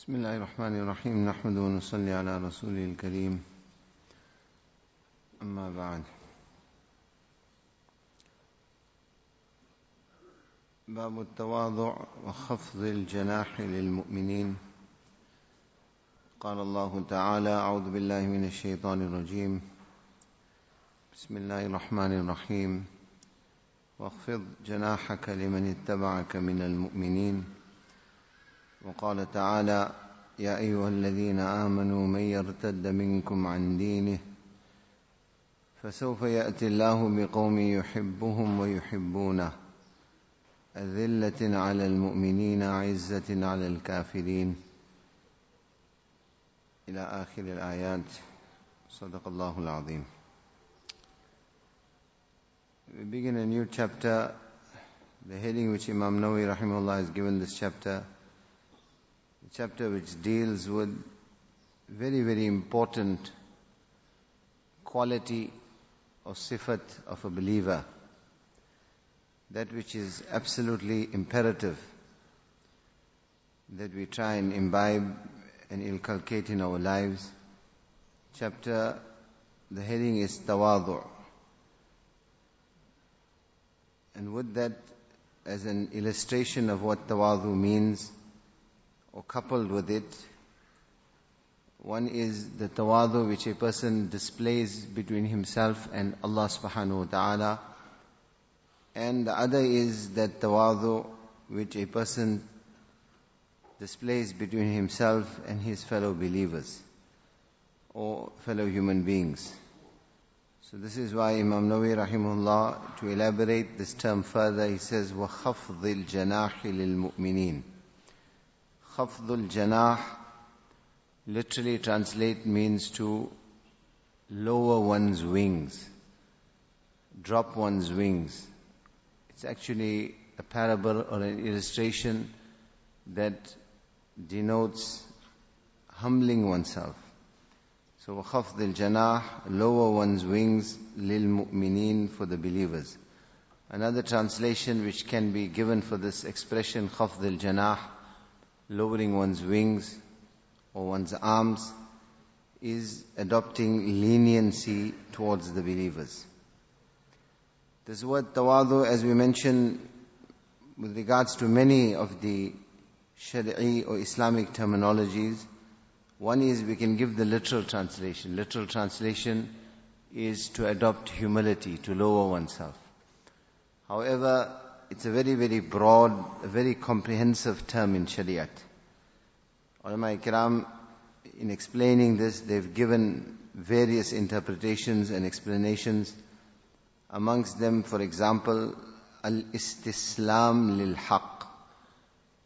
بسم الله الرحمن الرحيم نحمد ونصلي على رسوله الكريم أما بعد باب التواضع وخفض الجناح للمؤمنين قال الله تعالى أعوذ بالله من الشيطان الرجيم بسم الله الرحمن الرحيم واخفض جناحك لمن اتبعك من المؤمنين وقال تعالى يا أيها الذين آمنوا من يرتد منكم عن دينه فسوف يأتي الله بقوم يحبهم ويحبونه أذلة على المؤمنين عزة على الكافرين. إلى آخر الآيات. صدق الله العظيم. We begin a new chapter. The heading which Imam Nawawi rahimahullah has given this chapter, chapter which deals with very, very important quality or sifat of a believer. That which is absolutely imperative that we try and imbibe and inculcate in our lives. Chapter, the heading is Tawadu. And with that, as an illustration of what tawadu means, or coupled with it, one is the tawadu which a person displays between himself and Allah subhanahu wa ta'ala. And the other is that tawadu which a person displays between himself and his fellow believers or fellow human beings. So this is why Imam Nawawi rahimahullah, to elaborate this term further, he says, وَخَفْضِ الْجَنَاحِ لِلْمُؤْمِنِينَ Khafdul Janah literally translate means to lower one's wings, drop one's wings. It's actually a parable or an illustration that denotes humbling oneself. So khafdul janah, lower one's wings lil mu'minin for the believers. Another translation which can be given for this expression khafdul janah Lowering one's wings or one's arms is adopting leniency towards the believers. This word tawadu, as we mentioned, with regards to many of the Shari'i or Islamic terminologies, one is we can give the literal translation. Literal translation is to adopt humility, to lower oneself. However, it's a very, very broad, a very comprehensive term in Shariat. Ulama Ikram, in explaining this, they've given various interpretations and explanations. Amongst them, for example, al-istislam lil-haq.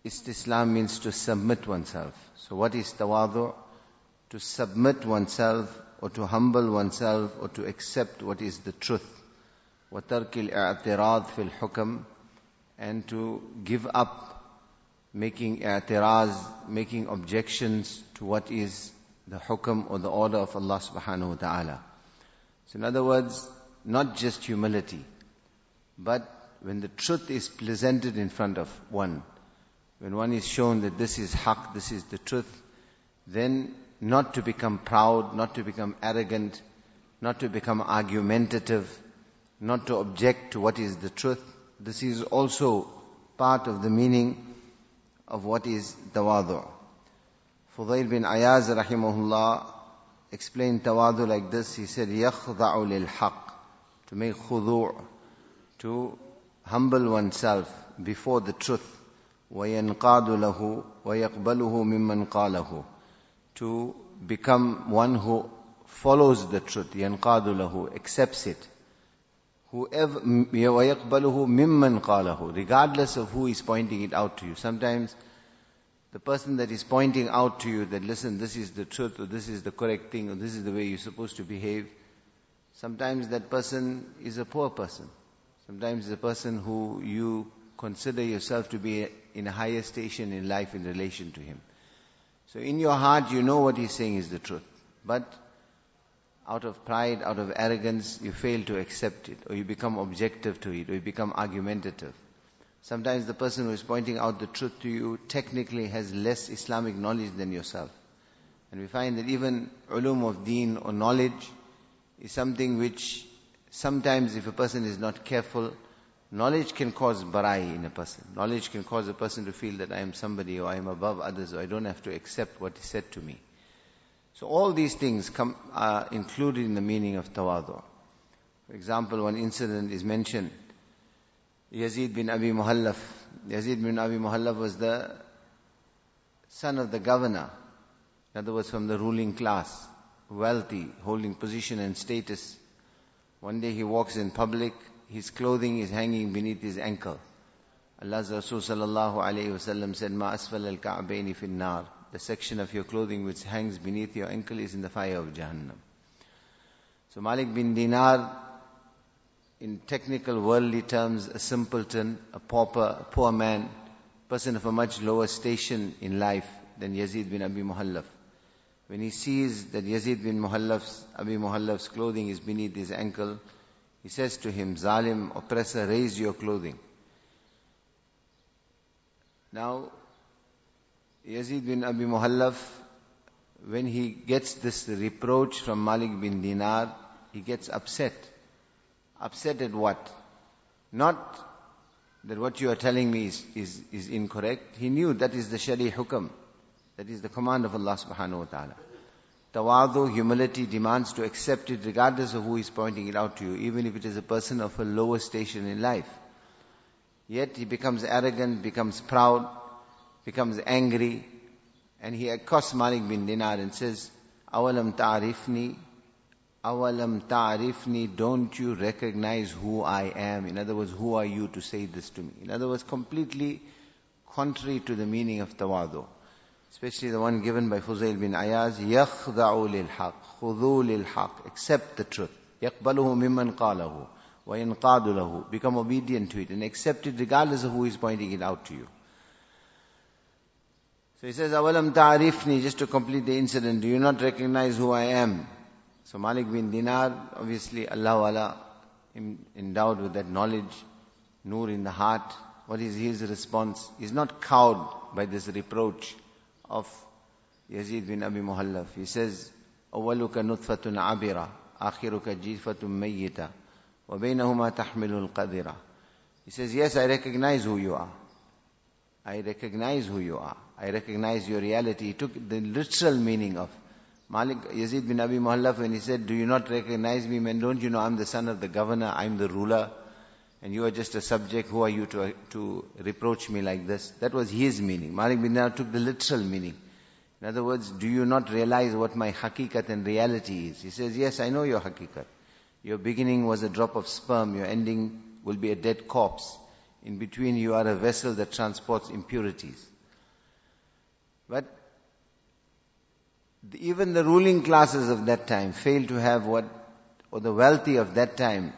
Istislam means to submit oneself. So what is tawadu? To submit oneself or to humble oneself or to accept what is the truth. وَتَرْكِ الْاعْتِرَاض فِي الْحُكم and to give up making i'tiraz, making objections to what is the hukam or the order of Allah subhanahu wa ta'ala. So in other words, not just humility, but when the truth is presented in front of one, when one is shown that this is haq, this is the truth, then not to become proud, not to become arrogant, not to become argumentative, not to object to what is the truth. This is also part of the meaning of what is tawadu. Fudayl bin Ayaz rahimahullah explained tawadu like this. He said, يَخْضَعُ لِلْحَقِّ To make khudu' to humble oneself before the truth. وَيَنْقَادُ لَهُ وَيَقْبَلُهُ مِمَّنْ قَالَهُ To become one who follows the truth. يَنْقَادُ لَهُ Accepts it. Whoever, وَيَقْبَلُهُ مِمَّنْ قَالَهُ Regardless of who is pointing it out to you. Sometimes the person that is pointing out to you that listen, this is the truth or this is the correct thing or this is the way you're supposed to behave. Sometimes that person is a poor person. Sometimes the person who you consider yourself to be in a higher station in life in relation to him. So in your heart you know what he's saying is the truth. But out of pride, out of arrogance, you fail to accept it, or you become objective to it, or you become argumentative. Sometimes the person who is pointing out the truth to you technically has less Islamic knowledge than yourself. And we find that even ulum of deen or knowledge is something which sometimes if a person is not careful, knowledge can cause barai in a person. Knowledge can cause a person to feel that I am somebody or I am above others or I don't have to accept what is said to me. So all these things come, are included in the meaning of tawadu. For example, one incident is mentioned. Yazid bin Abi Muhallaf. Yazid bin Abi Muhallaf was the son of the governor in other words, from the ruling class, wealthy, holding position and status. One day he walks in public, his clothing is hanging beneath his ankle. Allah's Rasul sallallahu alayhi wasallam said, Ma asfal al ka'baini fin nar. The section of your clothing which hangs beneath your ankle is in the fire of Jahannam. So Malik bin Dinar, in technical worldly terms, a simpleton, a pauper, a poor man, person of a much lower station in life than Yazid bin Abi Muhallaf. When he sees that Yazid bin Muhallaf's, Abi Muhallaf's clothing is beneath his ankle, he says to him, Zalim, oppressor, raise your clothing. Now, Yazid bin Abi Muhallaf, when he gets this reproach from Malik bin Dinar, he gets upset. Upset at what? Not that what you are telling me is, is, is incorrect. He knew that is the Shari Hukam. That is the command of Allah subhanahu wa ta'ala. Tawadu, humility demands to accept it regardless of who is pointing it out to you, even if it is a person of a lower station in life. Yet he becomes arrogant, becomes proud, becomes angry, and he accosts Malik bin Dinar and says, Awalam ta'rifni, awalam ta'rifni, don't you recognize who I am? In other words, who are you to say this to me? In other words, completely contrary to the meaning of tawadu especially the one given by Fuzail bin Ayaz, يَخْضَعُ لِلْحَقِّ خُذُوا لِلْحَقِّ Accept the truth. يَقْبَلُهُ مِمَّنْ قَالَهُ وَيَنْقَادُ لَهُ Become obedient to it and accept it regardless of who is pointing it out to you. So he says, أَوَلَمْ تَعْرِفْنِي Just to complete the incident, do you not recognize who I am? So Malik bin Dinar, obviously Allah Wala, endowed with that knowledge, nur in the heart. What is his response? He's not cowed by this reproach of Yazid bin Abi Muhallaf. He says, أولك نطفة عبرة آخرك جيفة ميتة وبينهما تحمل القذرة He says, yes, I recognize who you are. I recognize who you are. I recognize your reality. He took the literal meaning of Malik Yazid bin Abi Muhallaf when he said, do you not recognize me? Man, don't you know I'm the son of the governor, I'm the ruler, and you are just a subject, who are you to, to reproach me like this? That was his meaning. Malik bin Dinar took the literal meaning. In other words, do you not realize what my hakikat and reality is? He says, yes, I know your hakikat. Your beginning was a drop of sperm, your ending will be a dead corpse. In between you are a vessel that transports impurities. But even the ruling classes of that time failed to have what, or the wealthy of that time,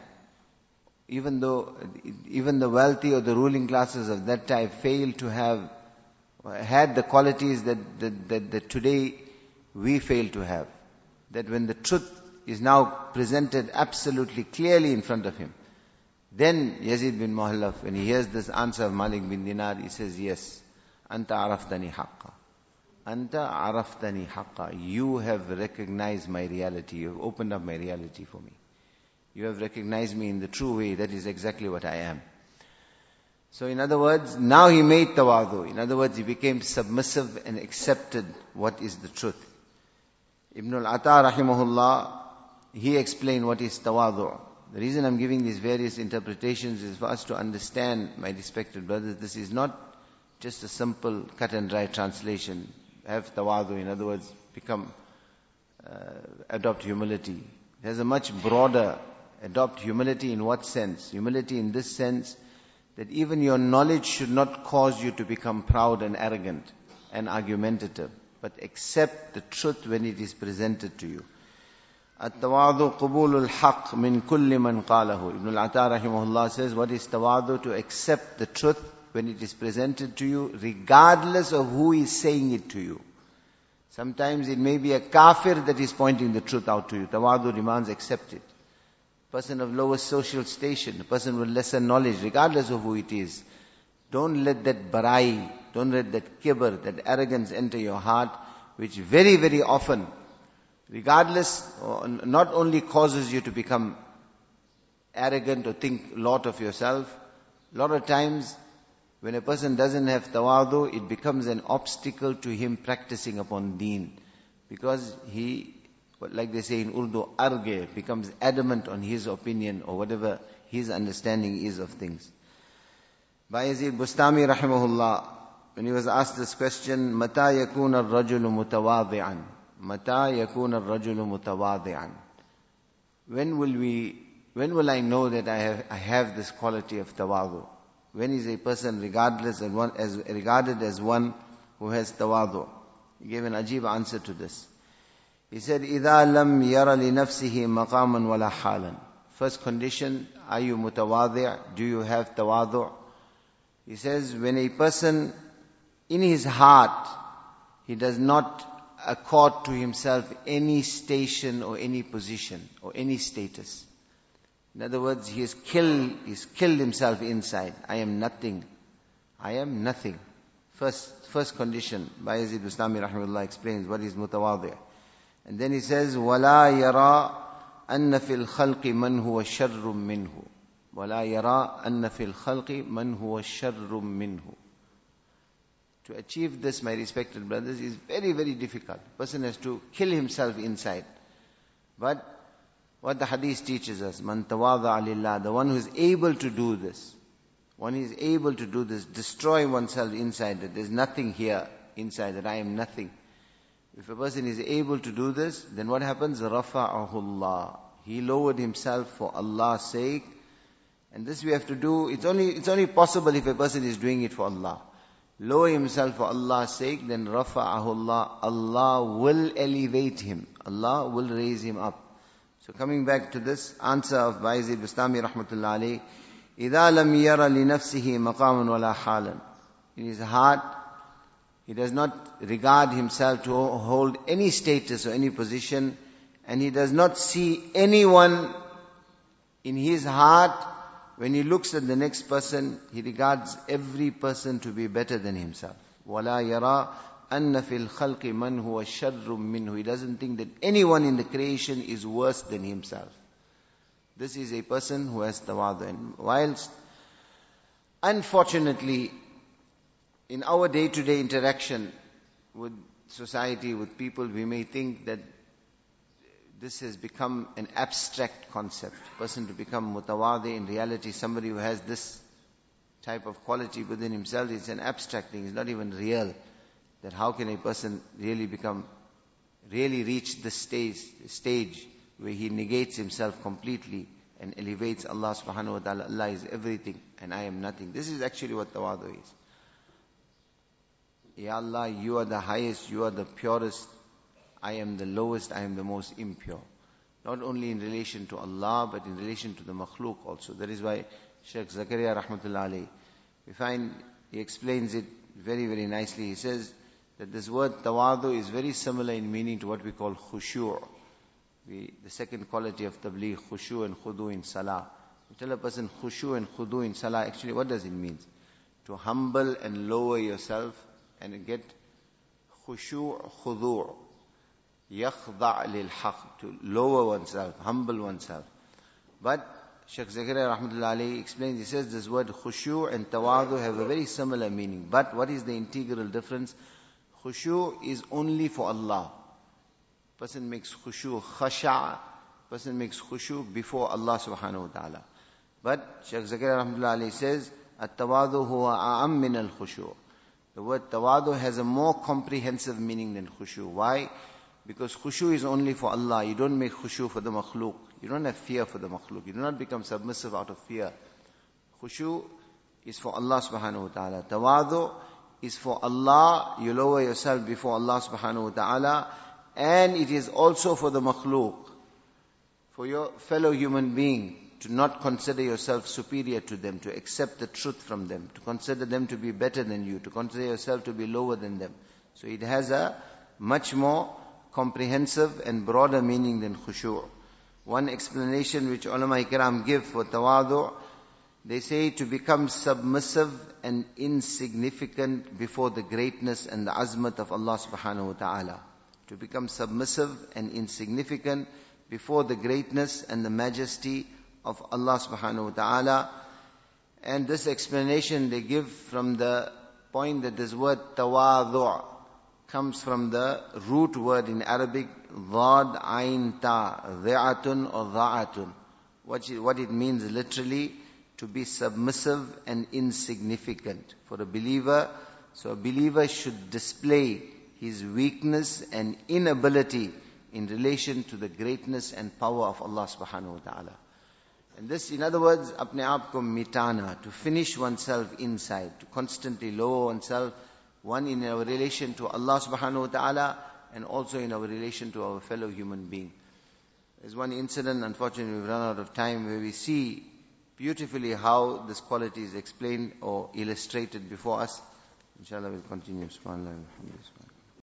even though, even the wealthy or the ruling classes of that time failed to have, had the qualities that, that, that, that today we fail to have. That when the truth is now presented absolutely clearly in front of him, then Yazid bin Muhallaf, when he hears this answer of Malik bin Dinar, he says, yes, Anta araftani haqqa. Anta araftani haqqa. You have recognized my reality. You have opened up my reality for me. You have recognized me in the true way. That is exactly what I am. So in other words, now he made tawadu. In other words, he became submissive and accepted what is the truth. Ibn al-Ata rahimahullah, he explained what is tawadu. The reason I'm giving these various interpretations is for us to understand, my respected brothers, this is not just a simple cut and dry translation Have tawadu, in other words, become, uh, adopt humility. It has a much broader, adopt humility in what sense? Humility in this sense, that even your knowledge should not cause you to become proud and arrogant and argumentative, but accept the truth when it is presented to you. التواضع قبول الحق من كل من قاله Ibn al-Ata rahimahullah says what is tawadu to accept the truth when it is presented to you regardless of who is saying it to you. Sometimes it may be a kafir that is pointing the truth out to you. Tawadu demands accept it. Person of lower social station a person with lesser knowledge regardless of who it is Don't let that barai, don't let that kibr, that arrogance enter your heart, which very, very often, regardless, uh, not only causes you to become arrogant or think lot of yourself, a lot of times when a person doesn't have tawadu, it becomes an obstacle to him practicing upon deen. Because he, like they say in Urdu, arge, becomes adamant on his opinion or whatever his understanding is of things. Bayezid Bustami rahimahullah, when he was asked this question, Mata yakun al-rajulu mutawadi'an? Mata yakun al-rajulu mutawadi'an? When will we, when will I know that I have, I have this quality of tawadu? When is a person regardless and one, as, regarded as one who has tawadu? He gave an ajib answer to this. He said, إِذَا لَمْ يَرَ لِنَفْسِهِ مَقَامًا وَلَا حَالًا First condition, are you mutawadi'? Do you have tawadu'? He says, when a person in his heart, he does not accord to himself any station or any position or any status. In other words, he has killed, he's killed himself inside. I am nothing. I am nothing. First, first condition, Bayezid Bustami rahimahullah explains what is mutawadi'. And then he says, وَلَا يَرَى أَنَّ فِي الْخَلْقِ مَنْ هُوَ شَرٌّ مِّنْهُ ولا يرى أن في الخلق من هو شر منه To achieve this, my respected brothers, is very, very difficult. Person has to kill himself inside. But what the hadith teaches us, man tawada alillah, the one who is able to do this, one is able to do this, destroy oneself inside, that there's nothing here inside, that I am nothing. If a person is able to do this, then what happens? Rafa'ahullah. He lowered himself for Allah's sake, and this we have to do, it's only, it's only possible if a person is doing it for Allah. Lower himself for Allah's sake, then rafa'ahullah, Allah will elevate him. Allah will raise him up. So coming back to this answer of Bayezid Bustami rahmatullah إِذَا لَمْ يَرَ لِنَفْسِهِ مَقَامٌ وَلَا حَالًا In his heart, he does not regard himself to hold any status or any position, and he does not see anyone in his heart. When he looks at the next person, he regards every person to be better than himself. وَلَا يَرَى أَنَّ فِي الْخَلْقِ مَنْ هُوَ شَرٌّ مِّنْهُ He doesn't think that anyone in the creation is worse than himself. This is a person who has tawadu. And whilst, unfortunately, in our day-to-day interaction with society, with people, we may think that this has become an abstract concept. Person to become mutawadi, in reality, somebody who has this type of quality within himself, it's an abstract thing, it's not even real. That how can a person really become, really reach the stage, stage where he negates himself completely and elevates Allah subhanahu wa ta'ala. Allah is everything and I am nothing. This is actually what tawadu is. Ya Allah, you are the highest, you are the purest, I am the lowest, I am the most impure. Not only in relation to Allah, but in relation to the makhluk also. That is why Sheikh Zakaria rahmatullah alayhi, we find, he explains it very, very nicely. He says that this word tawadu is very similar in meaning to what we call khushu'. We, the second quality of tabligh, khushu' and khudu in salah. You tell a person khushu' and khudu in salah, actually what does it mean? To humble and lower yourself and get khushu' khudu' yakhda' lil haq, to lower oneself, humble oneself. But Sheikh Zakaria Rahmatullah Ali explains, he says this word khushu' and tawadu have a very similar meaning. But what is the integral difference? Khushu is only for Allah. Person makes khushu khasha, person makes khushu before Allah subhanahu wa ta'ala. But Sheikh Zakaria rahmatullah says, at-tawadu huwa a'am min al-khushu. The word tawadu has a more comprehensive meaning than khushu. Why? Because khushu is only for Allah. You don't make khushu for the makhluk. You don't have fear for the makhluk. You do not become submissive out of fear. Khushu is for Allah subhanahu wa ta'ala. Tawadu is for Allah. You lower yourself before Allah subhanahu wa ta'ala. And it is also for the makhluk. For your fellow human being to not consider yourself superior to them, to accept the truth from them, to consider them to be better than you, to consider yourself to be lower than them. So it has a much more comprehensive and broader meaning than khushu'. One explanation which ulama ikram give for tawadu, They say to become submissive and insignificant before the greatness and the azmat of Allah subhanahu wa ta'ala. To become submissive and insignificant before the greatness and the majesty of Allah subhanahu wa ta'ala. And this explanation they give from the point that this word tawadu' comes from the root word in Arabic, dhad ain ta, dhi'atun or dha'atun. What it, what it means literally, to be submissive and insignificant. For a believer, so a believer should display his weakness and inability in relation to the greatness and power of Allah subhanahu wa ta'ala. And this, in other words, apne aap mitana, to finish oneself inside, to constantly lower oneself, one in our relation to Allah subhanahu wa ta'ala, and also in our relation to our fellow human being. There's one incident, unfortunately we've run out of time, where we see beautifully how this quality is explained or illustrated before us. Inshallah we'll continue. SubhanAllah.